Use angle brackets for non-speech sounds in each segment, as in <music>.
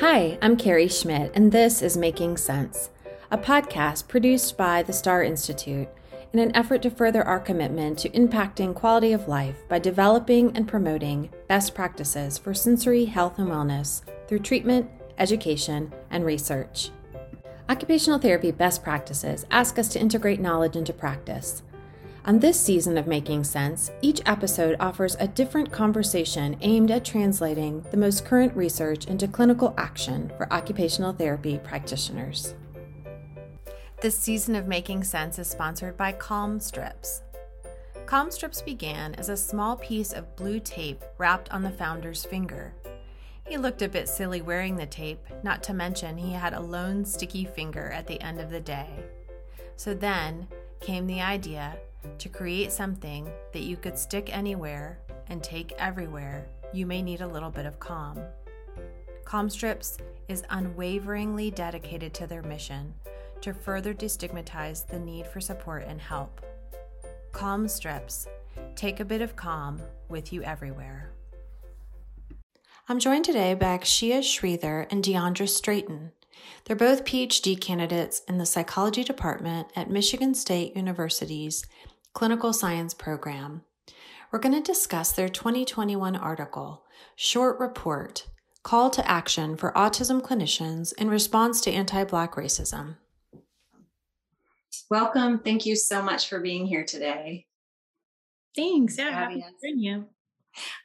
Hi, I'm Carrie Schmidt, and this is Making Sense, a podcast produced by the Star Institute in an effort to further our commitment to impacting quality of life by developing and promoting best practices for sensory health and wellness through treatment, education, and research. Occupational therapy best practices ask us to integrate knowledge into practice. On this season of Making Sense, each episode offers a different conversation aimed at translating the most current research into clinical action for occupational therapy practitioners. This season of Making Sense is sponsored by Calm Strips. Calm Strips began as a small piece of blue tape wrapped on the founder's finger. He looked a bit silly wearing the tape, not to mention he had a lone sticky finger at the end of the day. So then came the idea to create something that you could stick anywhere and take everywhere, you may need a little bit of calm. Calm Strips is unwaveringly dedicated to their mission to further destigmatize the need for support and help. Calm Strips take a bit of calm with you everywhere. I'm joined today by Aksheya Sridhar and Diondra Straiton. They're both PhD candidates in the psychology department at Michigan State University's Clinical Science Program. We're going to discuss their 2021 article, Short Report Call to Action for Autism Clinicians in Response to Anti Black Racism. Welcome. Thank you so much for being here today. Thanks. Yeah, happy to join you.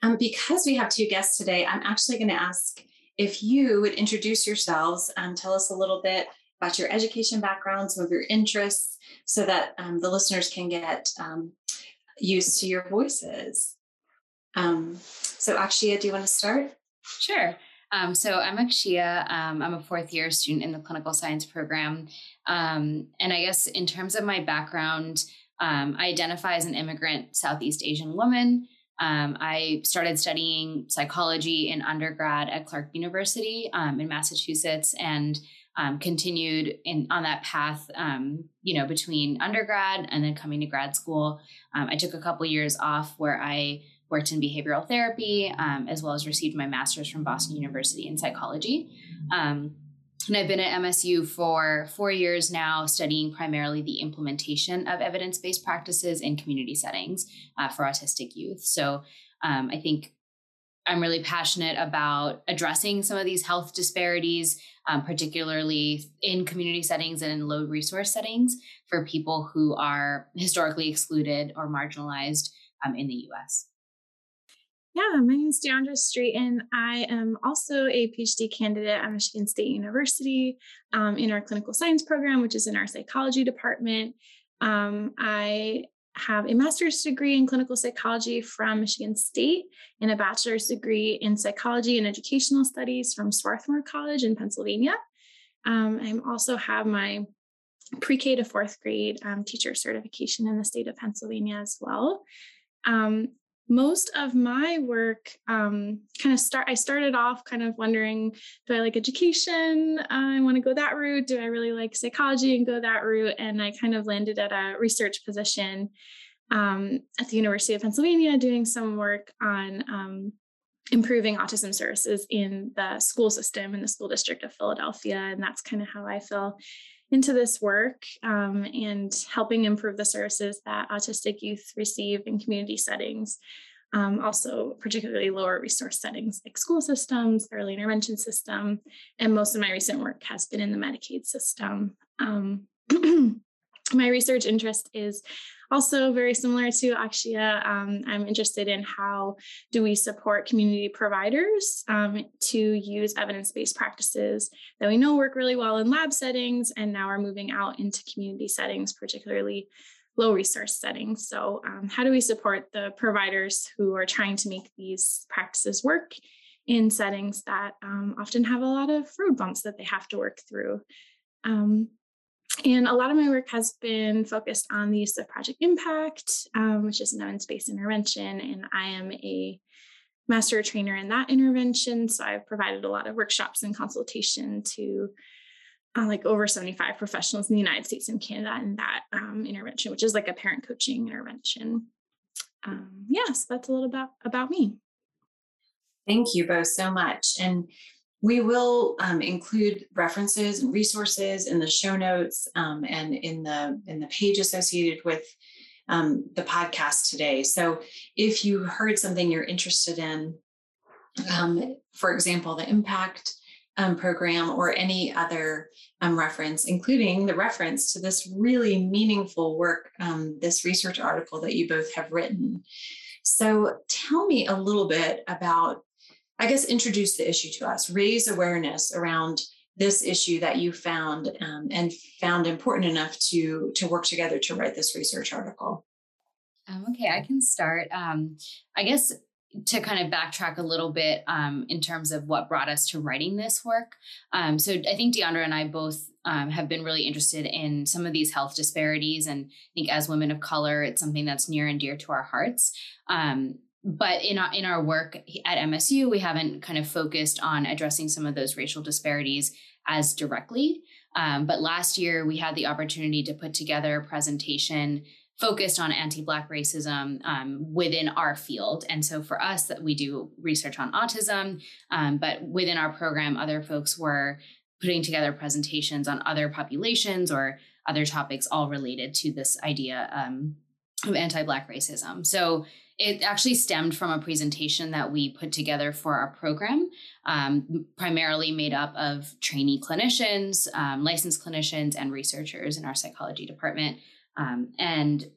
Um, because we have two guests today, I'm actually going to ask if you would introduce yourselves and tell us a little bit about your education background, some of your interests, so that um, the listeners can get um, used to your voices. Um, so, Aksheya, do you want to start? Sure. Um, so I'm Aksheya. Um, I'm a fourth year student in the clinical science program. Um, and I guess in terms of my background, I identify as an immigrant Southeast Asian woman. I started studying psychology in undergrad at Clark University in Massachusetts and um, continued in on that path, um, you know, between undergrad and then coming to grad school. Um, I took a couple years off where I worked in behavioral therapy, um, as well as received my master's from Boston University in psychology. Um, and I've been at MSU for four years now, studying primarily the implementation of evidence based practices in community settings uh, for autistic youth. So um, I think I'm really passionate about addressing some of these health disparities, um, particularly in community settings and in low resource settings for people who are historically excluded or marginalized um, in the US. Yeah, my name is Diondra Straiton. I am also a PhD candidate at Michigan State University um, in our clinical science program, which is in our psychology department. Um, I have a master's degree in clinical psychology from Michigan State and a bachelor's degree in psychology and educational studies from Swarthmore College in Pennsylvania. Um, I also have my pre-K to fourth grade um, teacher certification in the state of Pennsylvania as well. Um, most of my work um, kind of start i started off kind of wondering do i like education? Uh, i want to go that route. Do i really like psychology and go that route? And i kind of landed at a research position um, at the university of pennsylvania doing some work on um, improving autism services in the school system in the school district of philadelphia and that's kind of how i fell into this work um, and helping improve the services that autistic youth receive in community settings. Um, also, particularly lower resource settings like school systems, early intervention system, and most of my recent work has been in the Medicaid system. Um, <clears throat> my research interest is also very similar to Aksheya. Um, I'm interested in how do we support community providers um, to use evidence-based practices that we know work really well in lab settings and now are moving out into community settings, particularly low resource settings. So um, how do we support the providers who are trying to make these practices work in settings that um, often have a lot of road bumps that they have to work through? Um, and a lot of my work has been focused on the use of project impact, um, which is an evidence-based intervention, and I am a master trainer in that intervention. So I've provided a lot of workshops and consultation to uh, like over 75 professionals in the United States and Canada in that um, intervention, which is like a parent coaching intervention. Um, yes, yeah, so that's a little about about me. Thank you both so much. And We will um, include references and resources in the show notes um, and in the in the page associated with um, the podcast today. So if you heard something you're interested in, um, for example, the impact um, program or any other um, reference, including the reference to this really meaningful work, this research article that you both have written. So tell me a little bit about, I guess, introduce the issue to us, raise awareness around this issue that you found um, and found important enough to to work together to write this research article. Um, okay, I can start. Um, I guess to kind of backtrack a little bit um, in terms of what brought us to writing this work. Um, so I think Diondra and I both um, have been really interested in some of these health disparities, and I think as women of color, it's something that's near and dear to our hearts. Um, but in our in our work at MSU, we haven't kind of focused on addressing some of those racial disparities as directly. Um, but last year, we had the opportunity to put together a presentation focused on anti-black racism um, within our field and so for us that we do research on autism um, but within our program other folks were putting together presentations on other populations or other topics all related to this idea um, of anti-black racism so it actually stemmed from a presentation that we put together for our program, um, primarily made up of trainee clinicians, um, licensed clinicians, and researchers in our psychology department. Um, and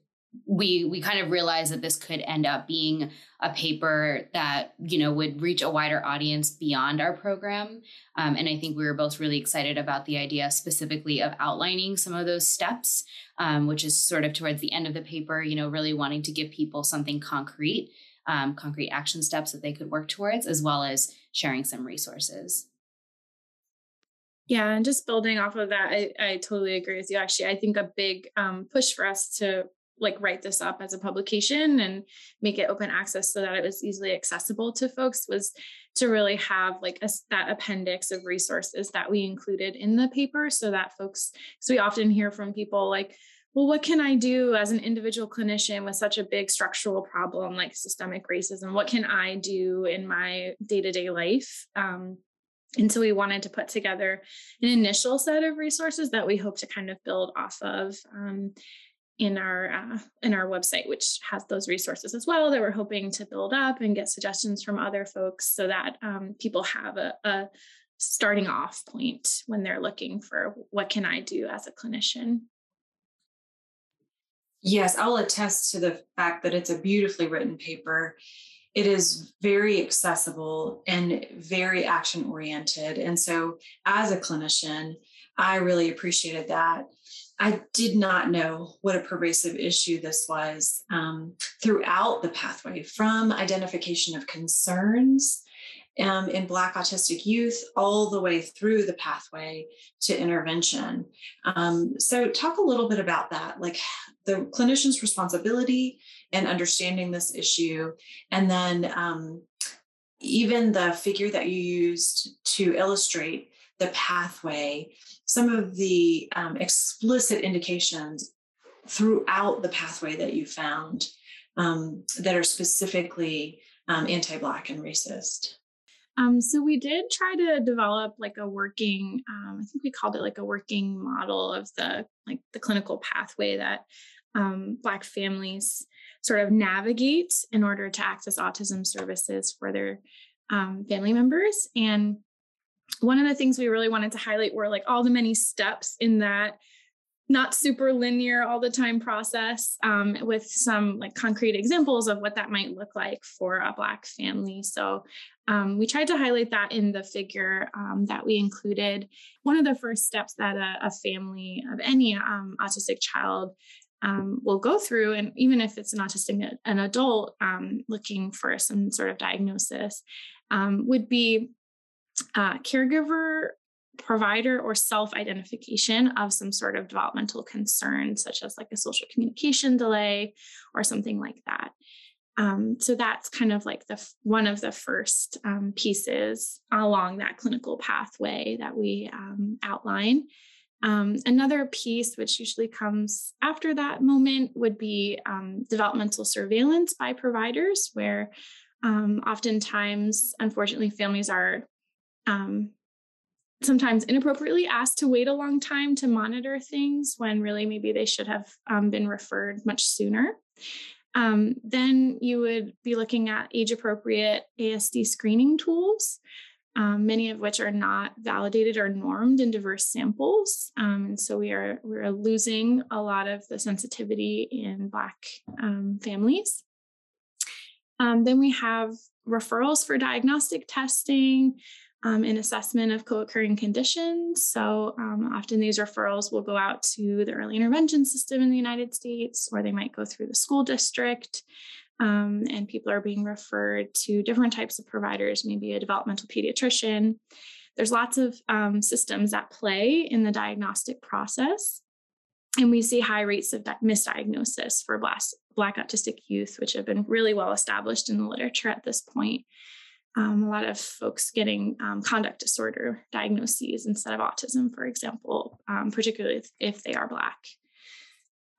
we we kind of realized that this could end up being a paper that you know would reach a wider audience beyond our program um, and i think we were both really excited about the idea specifically of outlining some of those steps um, which is sort of towards the end of the paper you know really wanting to give people something concrete um, concrete action steps that they could work towards as well as sharing some resources yeah, and just building off of that, I, I totally agree with you. Actually, I think a big um, push for us to like write this up as a publication and make it open access so that it was easily accessible to folks was to really have like a, that appendix of resources that we included in the paper so that folks so we often hear from people like well what can i do as an individual clinician with such a big structural problem like systemic racism? What can i do in my day-to-day life? Um, and so we wanted to put together an initial set of resources that we hope to kind of build off of um, in our uh, in our website, which has those resources as well that we're hoping to build up and get suggestions from other folks so that um, people have a, a starting off point when they're looking for what can I do as a clinician. Yes, I'll attest to the fact that it's a beautifully written paper it is very accessible and very action oriented. And so, as a clinician, I really appreciated that. I did not know what a pervasive issue this was um, throughout the pathway from identification of concerns um, in Black autistic youth all the way through the pathway to intervention. Um, so, talk a little bit about that, like the clinician's responsibility and understanding this issue. And then um, even the figure that you used to illustrate the pathway, some of the um, explicit indications throughout the pathway that you found um, that are specifically um, anti-Black and racist. Um, so we did try to develop like a working, um, I think we called it like a working model of the like the clinical pathway that um, Black families sort of navigate in order to access autism services for their um, family members. And one of the things we really wanted to highlight were like all the many steps in that not super linear all the time process um, with some like concrete examples of what that might look like for a black family. So um, we tried to highlight that in the figure um, that we included. One of the first steps that a, a family of any um, autistic child um, will go through, and even if it's an autistic an adult um, looking for some sort of diagnosis, would be uh, caregiver, provider, or self identification of some sort of developmental concern, such as like a social communication delay or something like that. Um, so that's kind of like the one of the first um, pieces along that clinical pathway that we um, outline. Um, another piece, which usually comes after that moment, would be um, developmental surveillance by providers, where um, oftentimes, unfortunately, families are um, sometimes inappropriately asked to wait a long time to monitor things when really maybe they should have um, been referred much sooner. Um, then you would be looking at age appropriate ASD screening tools, um, many of which are not validated or normed in diverse samples. Um, and so we are we're losing a lot of the sensitivity in Black um, families. Um, then we have referrals for diagnostic testing, um, and assessment of co-occurring conditions. So um, often these referrals will go out to the early intervention system in the United States, or they might go through the school district. Um, and people are being referred to different types of providers, maybe a developmental pediatrician. There's lots of um, systems at play in the diagnostic process. And we see high rates of misdiagnosis for Black, Black autistic youth, which have been really well established in the literature at this point um, a lot of folks getting um, conduct disorder diagnoses instead of autism, for example, um, particularly if, if, they are Black.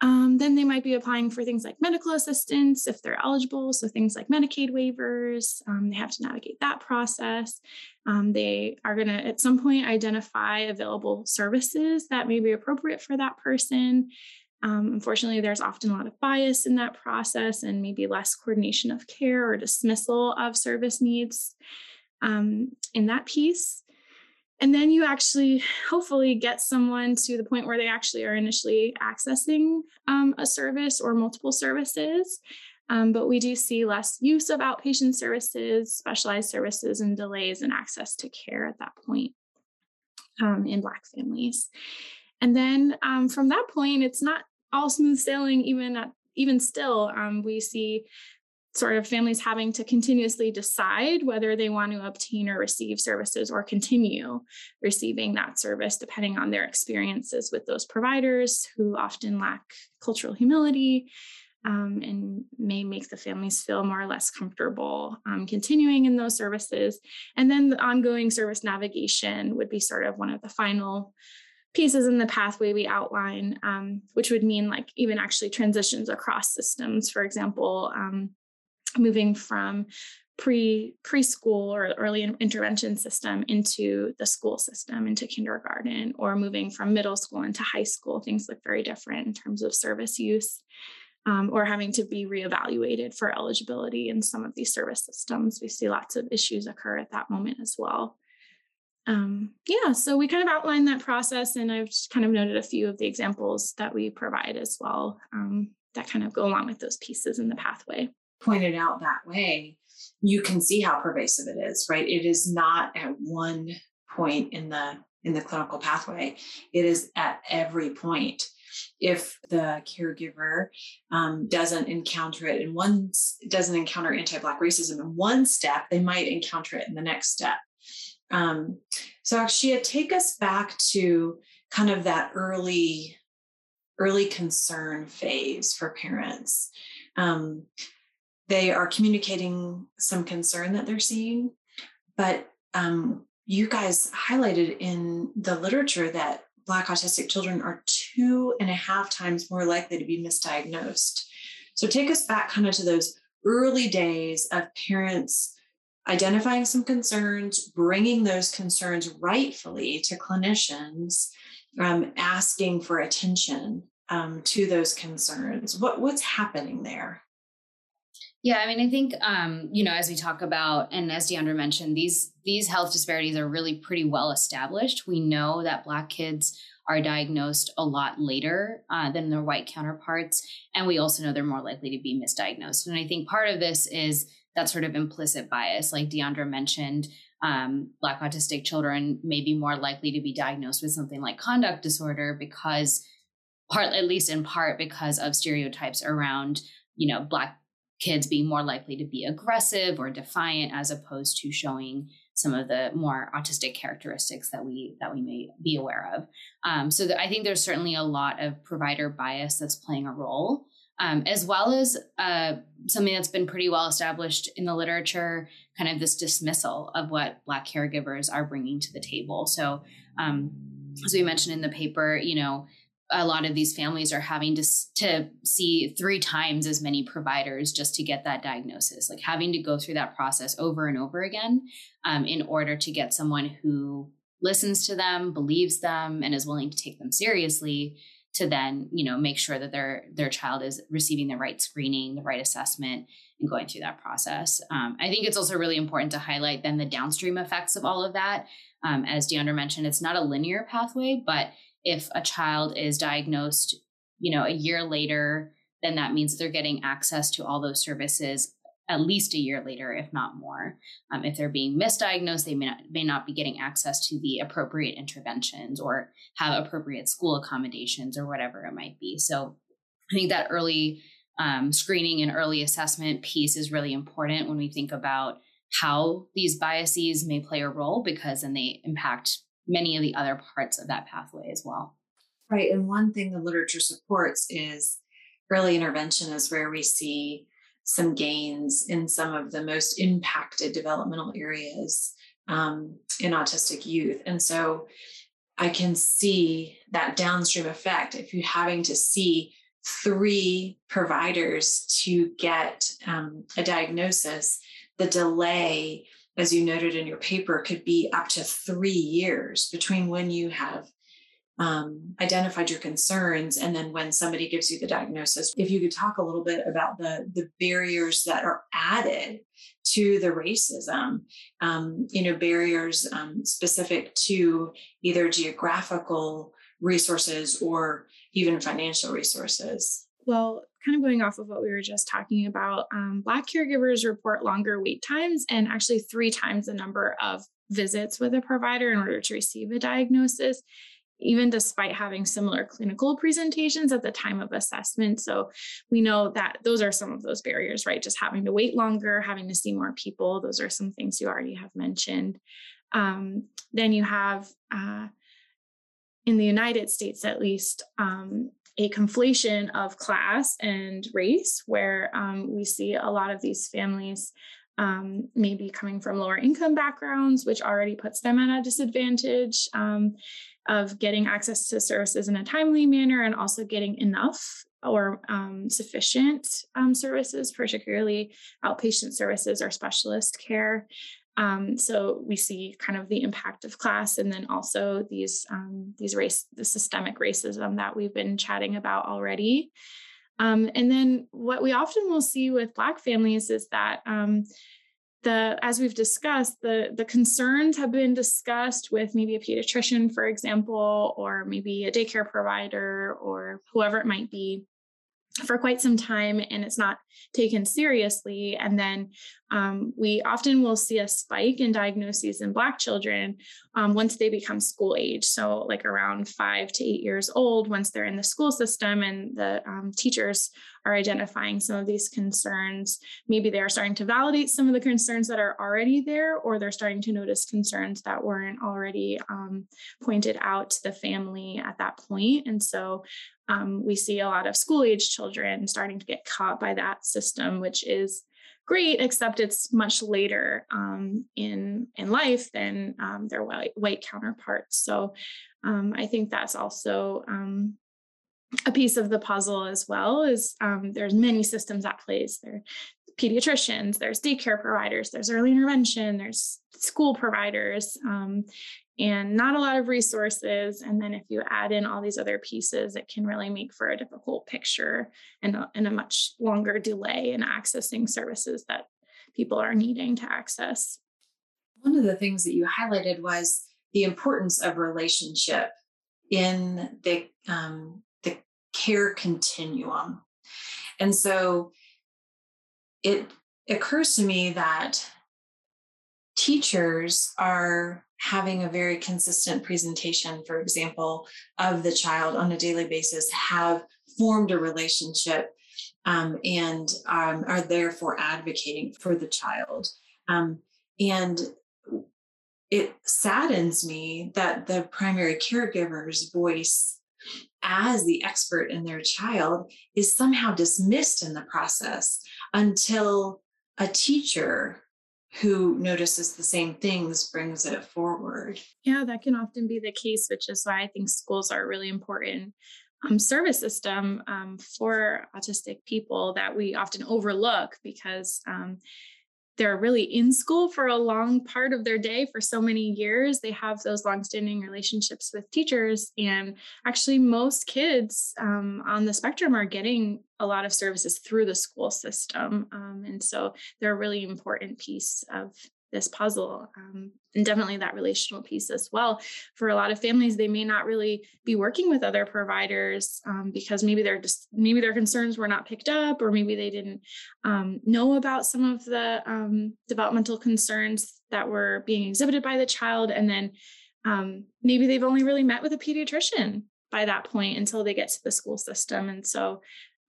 Um, then they might be applying for things like medical assistance if they're eligible. So things like Medicaid waivers, um, they have to navigate that process. Um, they are going to, at some point, identify available services that may be appropriate for that person. Um, unfortunately, there's often a lot of bias in that process and maybe less coordination of care or dismissal of service needs um, in that piece. And then you actually hopefully get someone to the point where they actually are initially accessing um, a service or multiple services. Um, but we do see less use of outpatient services, specialized services, and delays in access to care at that point um, in Black families. And then um, from that point, it's not all smooth sailing even at, even still um, we see sort of families having to continuously decide whether they want to obtain or receive services or continue receiving that service depending on their experiences with those providers who often lack cultural humility um, and may make the families feel more or less comfortable um, continuing in those services. And then the ongoing service navigation would be sort of one of the final pieces in the pathway we outline, um, which would mean like even actually transitions across systems. For example, um, moving from pre preschool or early intervention system into the school system into kindergarten or moving from middle school into high school. Things look very different in terms of service use um, or having to be reevaluated for eligibility in some of these service systems. We see lots of issues occur at that moment as well um, yeah, so we kind of outlined that process, and I've kind of noted a few of the examples that we provide as well um, that kind of go along with those pieces in the pathway. Pointed out that way, you can see how pervasive it is, right? It is not at one point in the in the clinical pathway; it is at every point. If the caregiver um, doesn't encounter it in one doesn't encounter anti-black racism in one step, they might encounter it in the next step um, so Aksheya, take us back to kind of that early, early concern phase for parents. Um, they are communicating some concern that they're seeing, but um, you guys highlighted in the literature that Black autistic children are two and a half times more likely to be misdiagnosed. So take us back kind of to those early days of parents identifying some concerns, bringing those concerns rightfully to clinicians, um, asking for attention um, to those concerns. What what's happening there? Yeah, I mean, I think um, you know, as we talk about, and as Diondra mentioned, these these health disparities are really pretty well established. We know that Black kids are diagnosed a lot later uh, than their white counterparts, and we also know they're more likely to be misdiagnosed. And I think part of this is that sort of implicit bias, like Diondra mentioned, um, Black autistic children may be more likely to be diagnosed with something like conduct disorder because, part at least in part, because of stereotypes around you know Black kids being more likely to be aggressive or defiant as opposed to showing some of the more autistic characteristics that we that we may be aware of. Um, so I think there's certainly a lot of provider bias that's playing a role um, as well as uh, something that's been pretty well established in the literature, kind of this dismissal of what Black caregivers are bringing to the table. So, um, as we mentioned in the paper, you know, a lot of these families are having to to see three times as many providers just to get that diagnosis, like having to go through that process over and over again um, in order to get someone who listens to them, believes them, and is willing to take them seriously to then, you know, make sure that their their child is receiving the right screening, the right assessment, and going through that process. Um, I think it's also really important to highlight then the downstream effects of all of that. Um, as Diondra mentioned, it's not a linear pathway, but if a child is diagnosed, you know, a year later, then that means they're getting access to all those services at least a year later, if not more. Um, if they're being misdiagnosed, they may not, may not be getting access to the appropriate interventions or have appropriate school accommodations or whatever it might be. So I think that early um, screening and early assessment piece is really important when we think about how these biases may play a role because then they impact many of the other parts of that pathway as well. Right. And one thing the literature supports is early intervention is where we see some gains in some of the most impacted developmental areas um, in autistic youth. And so I can see that downstream effect if you're having to see three providers to get um, a diagnosis, the delay, as you noted in your paper, could be up to three years between when you have um, identified your concerns. And then when somebody gives you the diagnosis if you could talk a little bit about the the barriers that are added to the racism um, you know barriers um, specific to either geographical resources or even financial resources. Well kind of going off of what we were just talking about um, black caregivers report longer wait times and actually three times the number of visits with a provider in order to receive a diagnosis even despite having similar clinical presentations at the time of assessment. So we know that those are some of those barriers, right? Just having to wait longer, having to see more people. Those are some things you already have mentioned. Um, then you have, uh, in the United States at least, um, a conflation of class and race, where um, we see a lot of these families um, maybe coming from lower income backgrounds, which already puts them at a disadvantage. Um, of getting access to services in a timely manner and also getting enough or um, sufficient um, services, particularly outpatient services or specialist care. Um, so we see kind of the impact of class, and then also these um, these race, the systemic racism that we've been chatting about already. Um, and then what we often will see with Black families is that um, the as we've discussed the the concerns have been discussed with maybe a pediatrician for example or maybe a daycare provider or whoever it might be for quite some time and it's not taken seriously. And then um, we often will see a spike in diagnoses in Black children um, once they become school age. So, like around five to eight years old, once they're in the school system and the um, teachers are identifying some of these concerns. Maybe they are starting to validate some of the concerns that are already there, or they're starting to notice concerns that weren't already um, pointed out to the family at that point. And so um, we see a lot of school age children starting to get caught by that system, which is great, except it's much later um, in in life than um, their white, white counterparts. So um, I think that's also um, a piece of the puzzle as well. Is um, there's many systems at plays. There pediatricians, there's daycare providers, there's early intervention, there's school providers, um, and not a lot of resources. And then if you add in all these other pieces, it can really make for a difficult picture and a, and a much longer delay in accessing services that people are needing to access. One of the things that you highlighted was the importance of relationship in the um, the care continuum, and so it occurs to me that teachers are having a very consistent presentation, for example, of the child on a daily basis, have formed a relationship um, and um, are therefore advocating for the child. Um, and it saddens me that the primary caregiver's voice as the expert in their child is somehow dismissed in the process until a teacher who notices the same things brings it forward. Yeah, that can often be the case, which is why I think schools are a really important um, service system um, for autistic people that we often overlook because um, they're really in school for a long part of their day for so many years. They have those longstanding relationships with teachers. And actually, most kids um, on the spectrum are getting a lot of services through the school system. Um, and so they're a really important piece of this puzzle um, and definitely that relational piece as well. For a lot of families they may not really be working with other providers um, because maybe they're just maybe their concerns were not picked up or maybe they didn't um, know about some of the um, developmental concerns that were being exhibited by the child. And then um, maybe they've only really met with a pediatrician by that point until they get to the school system. And so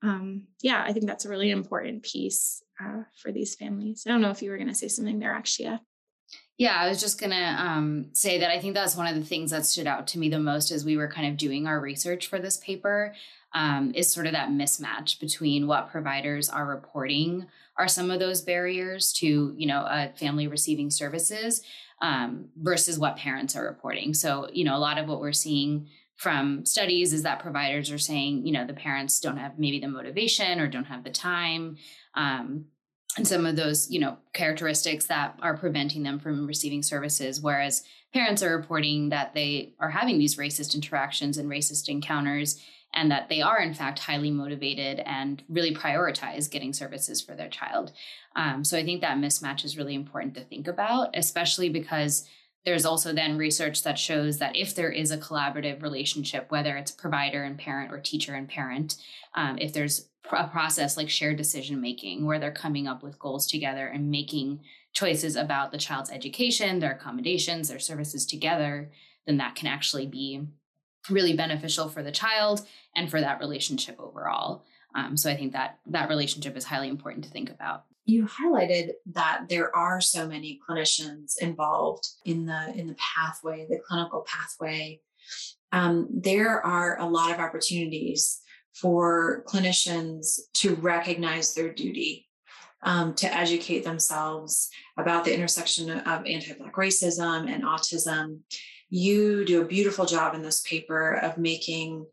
um, yeah, I think that's a really important piece uh, for these families. I don't know if you were going to say something there, Aksheya. Yeah, I was just going to um, say that I think that's one of the things that stood out to me the most as we were kind of doing our research for this paper um, is sort of that mismatch between what providers are reporting are some of those barriers to, you know, a family receiving services um, versus what parents are reporting. So, you know, a lot of what we're seeing from studies is that providers are saying, you know, the parents don't have maybe the motivation or don't have the time. Um, and some of those, you know, characteristics that are preventing them from receiving services. Whereas parents are reporting that they are having these racist interactions and racist encounters, and that they are, in fact, highly motivated and really prioritize getting services for their child. Um, so I think that mismatch is really important to think about, especially because there's also then research that shows that if there is a collaborative relationship, whether it's provider and parent or teacher and parent, um, if there's a process like shared decision making where they're coming up with goals together and making choices about the child's education, their accommodations, their services together, then that can actually be really beneficial for the child and for that relationship overall. Um, so I think that that relationship is highly important to think about you highlighted that there are so many clinicians involved in the in the pathway the clinical pathway. Um, there are a lot of opportunities for clinicians to recognize their duty um, to educate themselves about the intersection of anti-black racism and autism. You do a beautiful job in this paper of making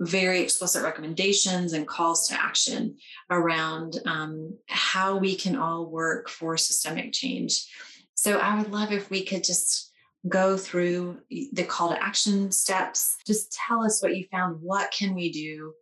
very explicit recommendations and calls to action around um, how we can all work for systemic change. So I would love if we could just go through the call to action steps. Just tell us what you found. What can we do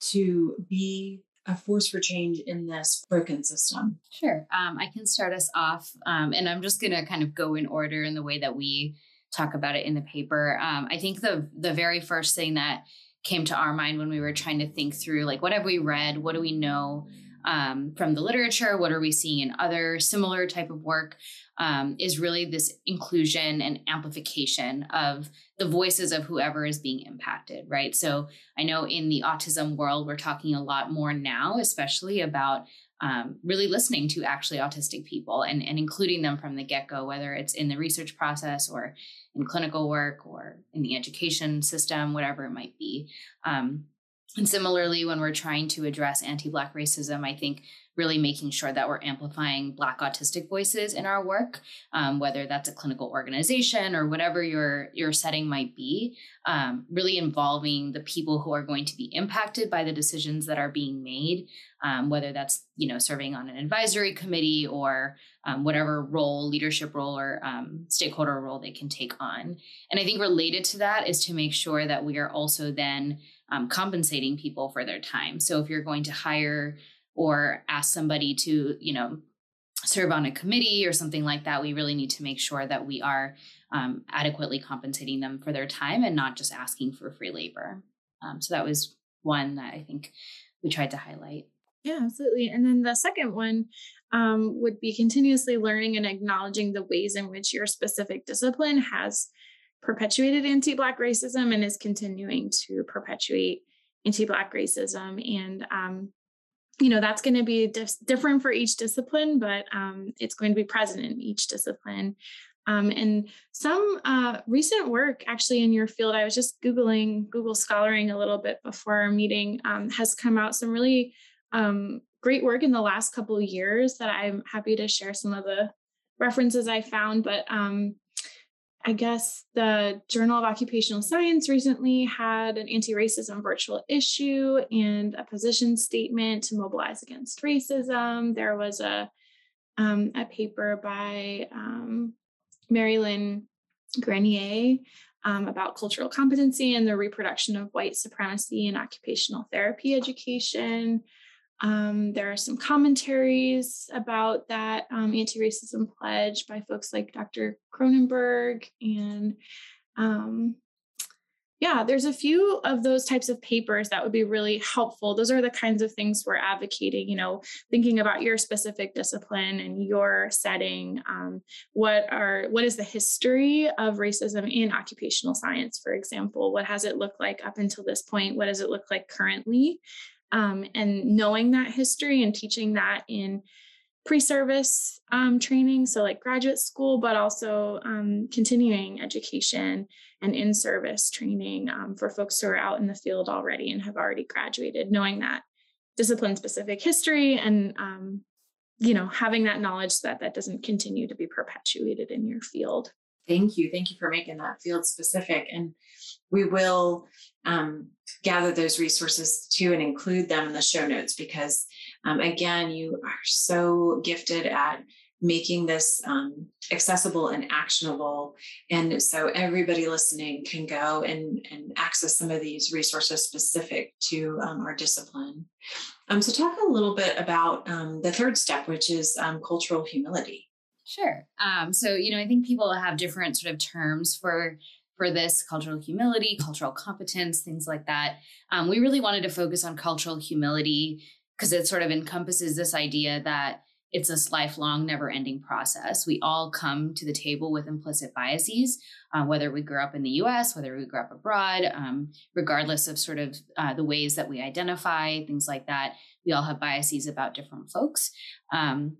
to be a force for change in this broken system? Sure. Um, I can start us off, um, and I'm just going to kind of go in order in the way that we talk about it in the paper. Um, I think the the very first thing that came to our mind when we were trying to think through like what have we read? What do we know um, from the literature? What are we seeing in other similar type of work? Um, is really this inclusion and amplification of the voices of whoever is being impacted right? So i know in the autism world we're talking a lot more now especially about um, really listening to actually autistic people and, and including them from the get-go whether it's in the research process or in clinical work or in the education system, whatever it might be. Um, and similarly, when we're trying to address anti Black racism, I think really making sure that we're amplifying Black autistic voices in our work, um, whether that's a clinical organization or whatever your, your setting might be, um, really involving the people who are going to be impacted by the decisions that are being made, um, whether that's you know serving on an advisory committee or um, whatever role, leadership role or um, stakeholder role they can take on. And I think related to that is to make sure that we are also then um, compensating people for their time. So if you're going to hire or ask somebody to, you know, serve on a committee or something like that, we really need to make sure that we are um, adequately compensating them for their time and not just asking for free labor. Um, so that was one that I think we tried to highlight. Yeah, absolutely. And then the second one um, would be continuously learning and acknowledging the ways in which your specific discipline has perpetuated anti Black racism and is continuing to perpetuate anti Black racism. And, um, you know, that's going to be dif- different for each discipline, but um, it's going to be present in each discipline. Um, and some uh, recent work actually in your field, I was just Googling, Google scholaring a little bit before our meeting, um, has come out some really um, great work in the last couple of years that I'm happy to share some of the references I found. But um, I guess the Journal of Occupational Science recently had an anti racism virtual issue and a position statement to mobilize against racism. There was a um, a paper by um, Marie-Lyne Grenier um, about cultural competency and the reproduction of white supremacy in occupational therapy education. Um, there are some commentaries about that um, anti racism pledge by folks like Dr. Kronenberg and um, yeah, there's a few of those types of papers that would be really helpful. Those are the kinds of things we're advocating, you know, thinking about your specific discipline and your setting. Um, what are what is the history of racism in occupational science, for example? What has it looked like up until this point? What does it look like currently? Um, and knowing that history and teaching that in pre-service um, training, so like graduate school, but also um, continuing education and in-service training um, for folks who are out in the field already and have already graduated, knowing that discipline-specific history and um, you know having that knowledge so that that doesn't continue to be perpetuated in your field. Thank you. Thank you for making that field specific. And we will um, gather those resources too and include them in the show notes because, um, again, you are so gifted at making this um, accessible and actionable. And so everybody listening can go and, and access some of these resources specific to um, our discipline. Um, so, talk a little bit about um, the third step, which is um, cultural humility. Sure. Um, so, you know, I think people have different sort of terms for for this cultural humility, cultural competence, things like that. Um, we really wanted to focus on cultural humility because it sort of encompasses this idea that it's this lifelong, never ending process. We all come to the table with implicit biases, uh, whether we grew up in the US, whether we grew up abroad, um, regardless of sort of uh, the ways that we identify, things like that. We all have biases about different folks. Um,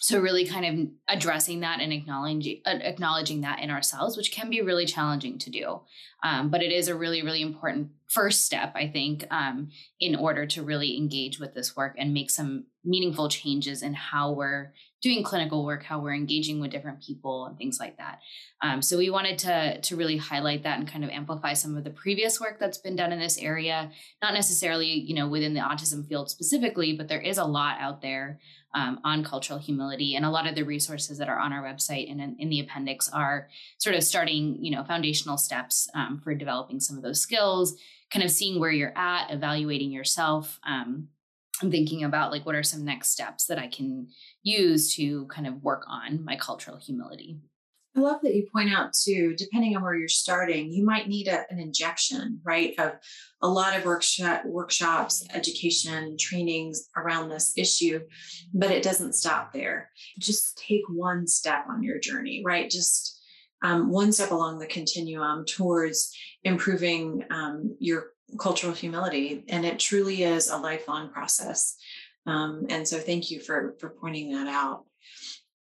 so really kind of addressing that and acknowledging uh, acknowledging that in ourselves which can be really challenging to do. Um, but it is a really really important first step i think um, in order to really engage with this work and make some meaningful changes in how we're doing clinical work how we're engaging with different people and things like that um, so we wanted to to really highlight that and kind of amplify some of the previous work that's been done in this area not necessarily you know within the autism field specifically but there is a lot out there um, on cultural humility. And a lot of the resources that are on our website and in, in the appendix are sort of starting, you know, foundational steps um, for developing some of those skills, kind of seeing where you're at, evaluating yourself, um, and thinking about like what are some next steps that I can use to kind of work on my cultural humility. I love that you point out too, depending on where you're starting, you might need a, an injection, right? Of a lot of workshop, workshops, education, trainings around this issue, but it doesn't stop there. Just take one step on your journey, right? Just um, one step along the continuum towards improving um, your cultural humility. And it truly is a lifelong process. Um, and so thank you for, for pointing that out.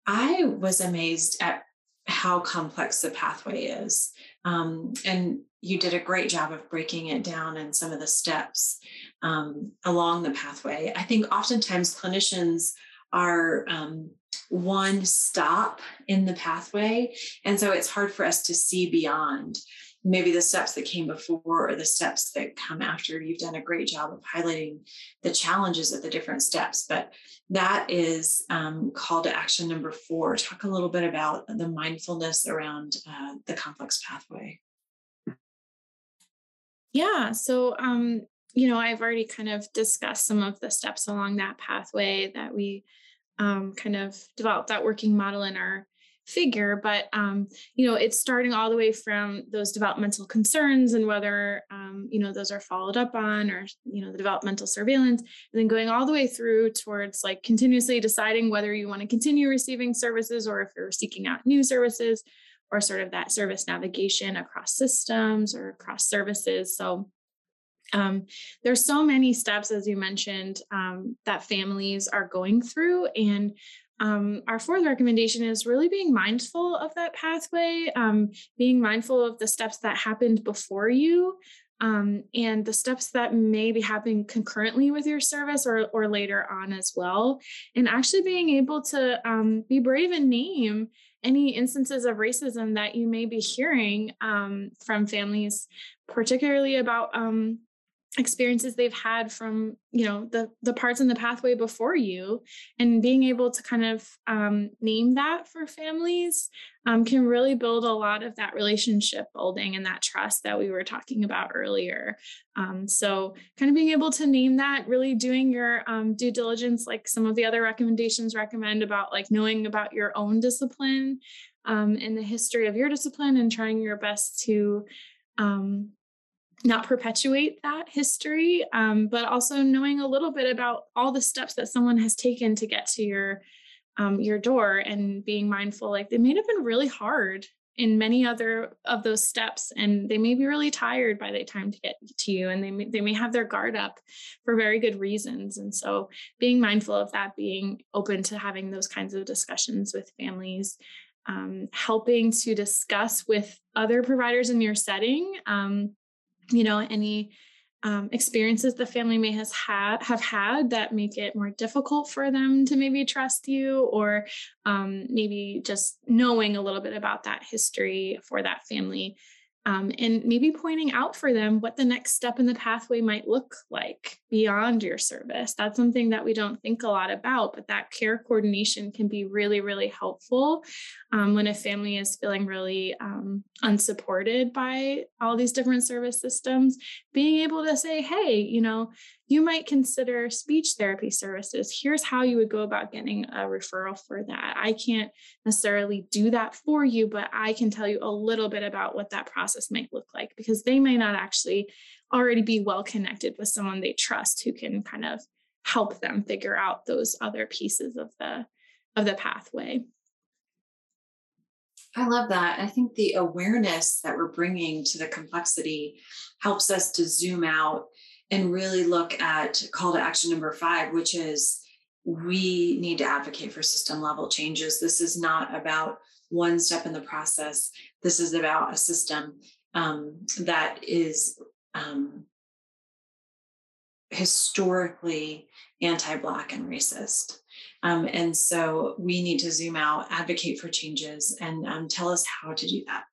I was amazed at how complex the pathway is. Um, and you did a great job of breaking it down and some of the steps um, along the pathway. I think oftentimes clinicians are um, one stop in the pathway. And so it's hard for us to see beyond maybe the steps that came before or the steps that come after. You've done a great job of highlighting the challenges of the different steps, but that is um, call to action number four. Talk a little bit about the mindfulness around uh, the complex pathway. Yeah. So, um, you know, I've already kind of discussed some of the steps along that pathway that we um, kind of developed that working model in our figure but um, you know it's starting all the way from those developmental concerns and whether um, you know those are followed up on or you know the developmental surveillance and then going all the way through towards like continuously deciding whether you want to continue receiving services or if you're seeking out new services or sort of that service navigation across systems or across services. So um, there's so many steps as you mentioned um, that families are going through and um, our fourth recommendation is really being mindful of that pathway, um, being mindful of the steps that happened before you um, and the steps that may be happening concurrently with your service or, or later on as well. And actually being able to um, be brave and name any instances of racism that you may be hearing um, from families, particularly about um, experiences they've had from you know the the parts in the pathway before you and being able to kind of um, name that for families um, can really build a lot of that relationship building and that trust that we were talking about earlier. Um, so kind of being able to name that really doing your um, due diligence like some of the other recommendations recommend about like knowing about your own discipline um, and the history of your discipline and trying your best to um, not perpetuate that history, um, but also knowing a little bit about all the steps that someone has taken to get to your um, your door and being mindful. Like they may have been really hard in many other of those steps, and they may be really tired by the time to get to you, and they may, they may have their guard up for very good reasons. And so, being mindful of that, being open to having those kinds of discussions with families. Um, helping to discuss with other providers in your setting um, you know any um, experiences the family may has have had that make it more difficult for them to maybe trust you or um, maybe just knowing a little bit about that history for that family um, and maybe pointing out for them what the next step in the pathway might look like beyond your service. That's something that we don't think a lot about, but that care coordination can be really, really helpful um, when a family is feeling really um, unsupported by all these different service systems. Being able to say, hey, you know, you might consider speech therapy services. Here's how you would go about getting a referral for that. I can't necessarily do that for you, but I can tell you a little bit about what that process might look like because they may not actually already be well connected with someone they trust who can kind of help them figure out those other pieces of the of the pathway. I love that. I think the awareness that we're bringing to the complexity helps us to zoom out and really look at call to action number five, which is we need to advocate for system level changes. This is not about one step in the process. This is about a system um, that is um, historically anti Black and racist. Um, and so we need to zoom out, advocate for changes, and um, tell us how to do that.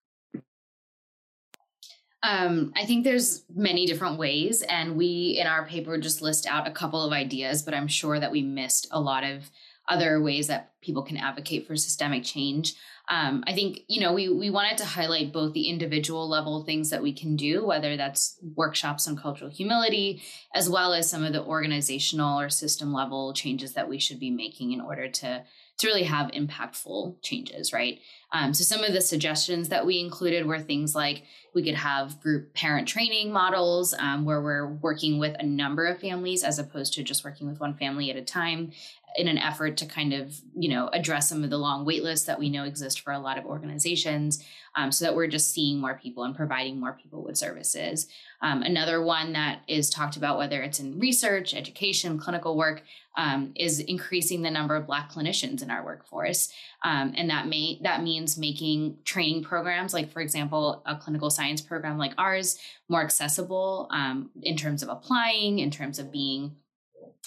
Um, I think there's many different ways, and we in our paper just list out a couple of ideas, but I'm sure that we missed a lot of other ways that people can advocate for systemic change. Um, I think you know we we wanted to highlight both the individual level things that we can do, whether that's workshops on cultural humility, as well as some of the organizational or system level changes that we should be making in order to to really have impactful changes, right? Um, so some of the suggestions that we included were things like we could have group parent training models um, where we're working with a number of families as opposed to just working with one family at a time in an effort to kind of you know address some of the long wait lists that we know exist for a lot of organizations um, so that we're just seeing more people and providing more people with services. Um, another one that is talked about whether it's in research education clinical work um, is increasing the number of black clinicians in our workforce. Um, and that may that means making training programs like for example a clinical science program like ours more accessible um, in terms of applying in terms of being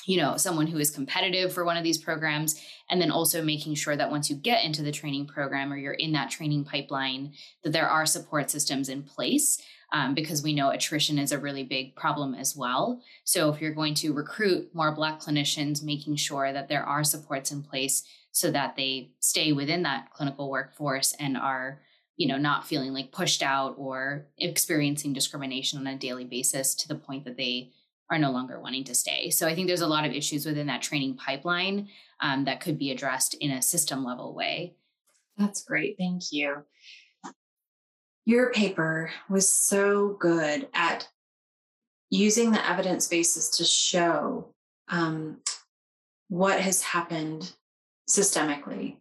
you know someone who is competitive for one of these programs and then also making sure that once you get into the training program or you're in that training pipeline that there are support systems in place um, because we know attrition is a really big problem as well. So if you're going to recruit more black clinicians making sure that there are supports in place so that they stay within that clinical workforce and are you know not feeling like pushed out or experiencing discrimination on a daily basis to the point that they are no longer wanting to stay. So I think there's a lot of issues within that training pipeline um, that could be addressed in a system level way. That's great. Thank you. Your paper was so good at using the evidence basis to show um, what has happened systemically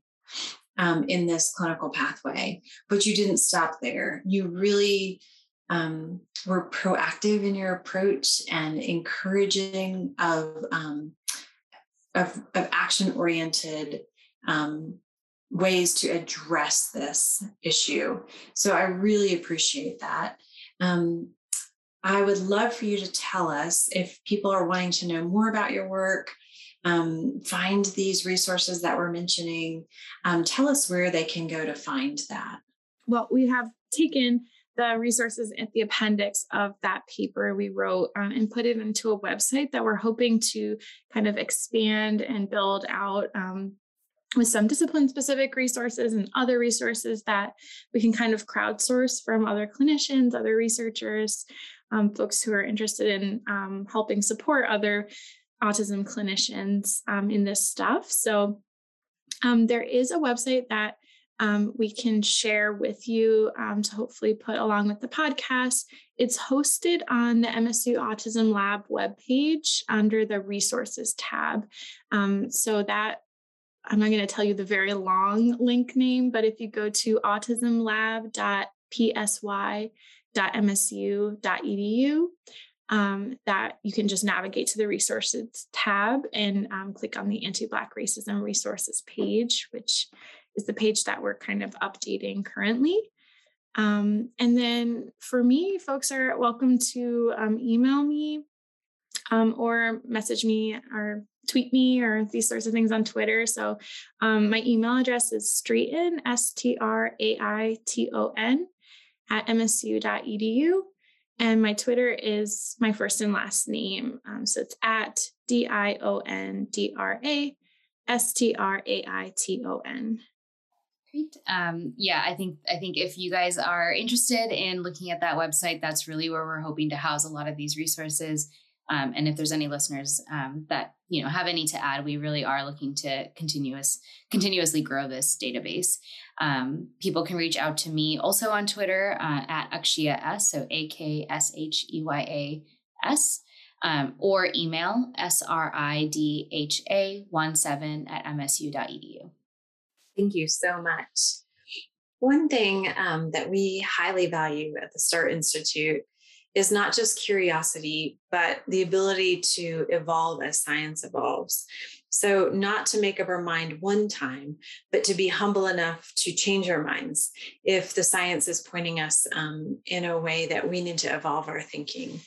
um, in this clinical pathway. But you didn't stop there. You really um, were proactive in your approach and encouraging of um, of, of action oriented um, ways to address this issue. So I really appreciate that. Um, I would love for you to tell us if people are wanting to know more about your work, um, find these resources that we're mentioning. Um, tell us where they can go to find that. Well, we have taken the resources at the appendix of that paper we wrote um, and put it into a website that we're hoping to kind of expand and build out um, with some discipline specific resources and other resources that we can kind of crowdsource from other clinicians, other researchers, um, folks who are interested in um, helping support other autism clinicians um, in this stuff. So um, there is a website that um, we can share with you um, to hopefully put along with the podcast. It's hosted on the MSU Autism Lab webpage under the resources tab. Um, so that I'm not going to tell you the very long link name, but if you go to autismlab.psy.msu.edu, um, that you can just navigate to the resources tab and um, click on the anti-Black racism resources page, which is the page that we're kind of updating currently. Um, and then for me, folks are welcome to um, email me um, or message me or tweet me or these sorts of things on Twitter. So um, my email address is straiton, S T R A I T O N, at msu.edu. And my Twitter is my first and last name. Um, so it's at D I O N D R A S T R A I T O N. Great. Um, yeah, I think I think if you guys are interested in looking at that website, that's really where we're hoping to house a lot of these resources. Um, and if there's any listeners um, that you know have any to add, we really are looking to continuous continuously grow this database. Um, people can reach out to me also on Twitter uh, at Aksheya S, so A K S H E Y A S, um, or email S R I D H A 1 7 at msu.edu. Thank you so much. One thing um, that we highly value at the STAR Institute is not just curiosity, but the ability to evolve as science evolves. So, not to make up our mind one time, but to be humble enough to change our minds if the science is pointing us um, in a way that we need to evolve our thinking.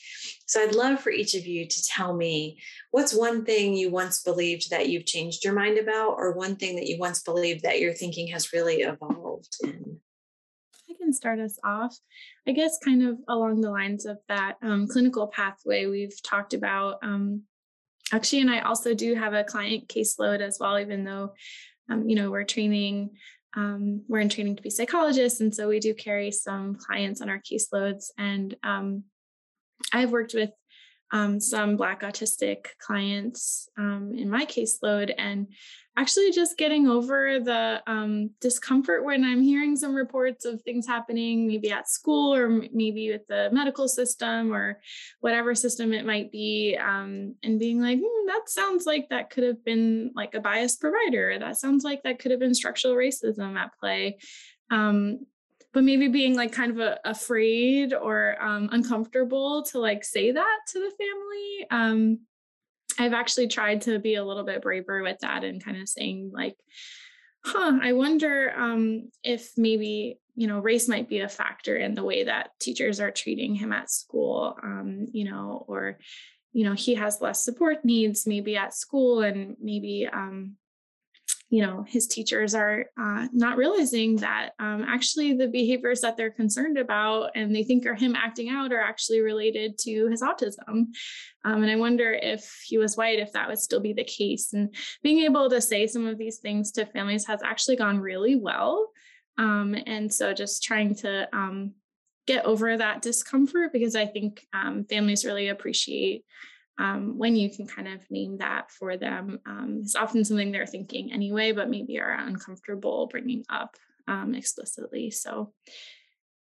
So, I'd love for each of you to tell me what's one thing you once believed that you've changed your mind about, or one thing that you once believed that your thinking has really evolved in? Can start us off. I guess, kind of along the lines of that um, clinical pathway we've talked about. Um, Actually, and I also do have a client caseload as well, even though, um, you know, we're training, um, we're in training to be psychologists. And so we do carry some clients on our caseloads. And um, I've worked with um, some Black autistic clients um, in my caseload, and actually just getting over the um, discomfort when I'm hearing some reports of things happening, maybe at school or maybe with the medical system or whatever system it might be, um, and being like, hmm, that sounds like that could have been like a biased provider. That sounds like that could have been structural racism at play. Um, but maybe being like kind of a, afraid or um, uncomfortable to like say that to the family. Um, I've actually tried to be a little bit braver with that and kind of saying like, huh, I wonder um, if maybe you know race might be a factor in the way that teachers are treating him at school, um, you know, or you know he has less support needs maybe at school and maybe um, you know his teachers are uh, not realizing that um, actually the behaviors that they're concerned about and they think are him acting out are actually related to his autism. Um, and i wonder if he was white if that would still be the case. And being able to say some of these things to families has actually gone really well. Um, and so just trying to um, get over that discomfort because i think um, families really appreciate um, when you can kind of name that for them. Um, it's often something they're thinking anyway, but maybe are uncomfortable bringing up um, explicitly. So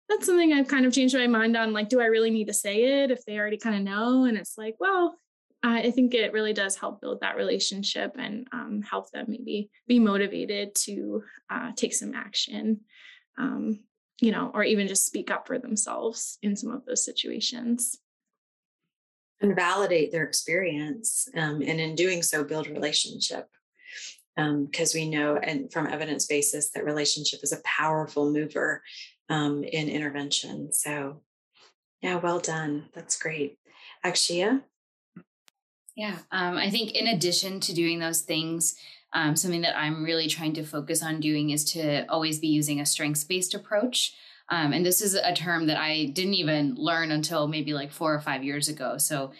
that's something I've kind of changed my mind on. Like, do I really need to say it if they already kind of know? And it's like, well, I think it really does help build that relationship and um, help them maybe be motivated to uh, take some action, um, you know, or even just speak up for themselves in some of those situations and validate their experience um, and in doing so build relationship. Because um, we know and from evidence basis that relationship is a powerful mover um, in intervention. So yeah well done. That's great. Aksheya yeah um, i think in addition to doing those things um, something that i'm really trying to focus on doing is to always be using a strengths based approach Um, and this is a term that I didn't even learn until maybe like four or five years ago. So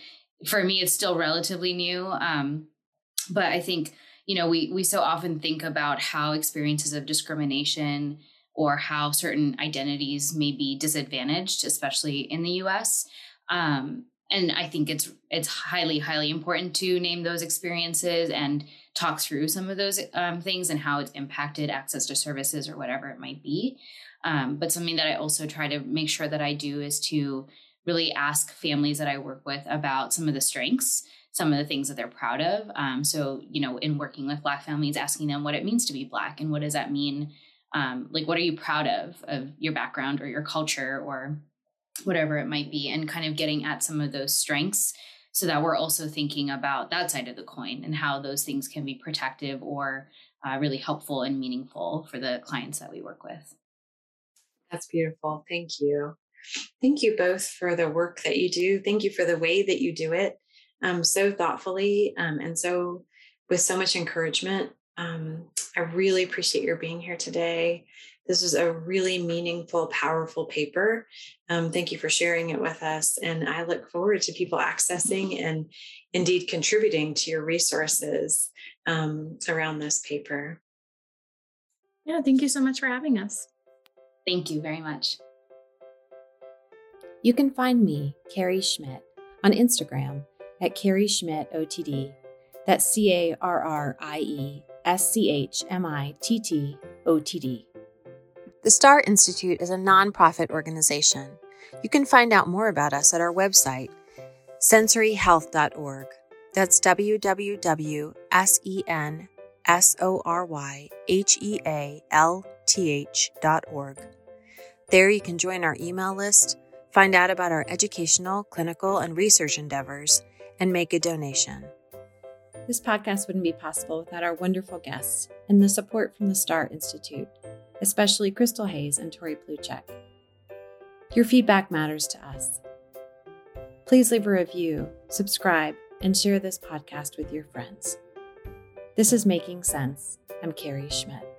for me, it's still relatively new. Um, but I think, you know, we, we so often think about how experiences of discrimination or how certain identities may be disadvantaged, especially in the US. Um, and I think it's it's highly highly important to name those experiences and talk through some of those um, things and how it's impacted access to services or whatever it might be. Um, but something that I also try to make sure that I do is to really ask families that I work with about some of the strengths, some of the things that they're proud of. Um, so, you know, in working with Black families, asking them what it means to be Black and what does that mean? Um, like, what are you proud of, of your background or your culture or whatever it might be, and kind of getting at some of those strengths so that we're also thinking about that side of the coin and how those things can be protective or uh, really helpful and meaningful for the clients that we work with. That's beautiful. Thank you. Thank you both for the work that you do. Thank you for the way that you do it um, so thoughtfully um, and so with so much encouragement. Um, I really appreciate your being here today. This is a really meaningful, powerful paper. Um, thank you for sharing it with us. And I look forward to people accessing and indeed contributing to your resources um, around this paper. Yeah, thank you so much for having us. Thank you very much. You can find me, Carrie Schmitt, on Instagram at Carrie Schmitt OTD. That's C A R R I E S C H M I T T O T D. The STAR Institute is a nonprofit organization. You can find out more about us at our website, sensoryhealth.org. That's www.sensoryhealth.org. There you can join our email list, find out about our educational, clinical, and research endeavors, and make a donation. This podcast wouldn't be possible without our wonderful guests and the support from the STAR Institute especially Crystal Hayes and Tori Pluchek. Your feedback matters to us. Please leave a review, subscribe, and share this podcast with your friends. This is Making Sense. I'm Carrie Schmitt.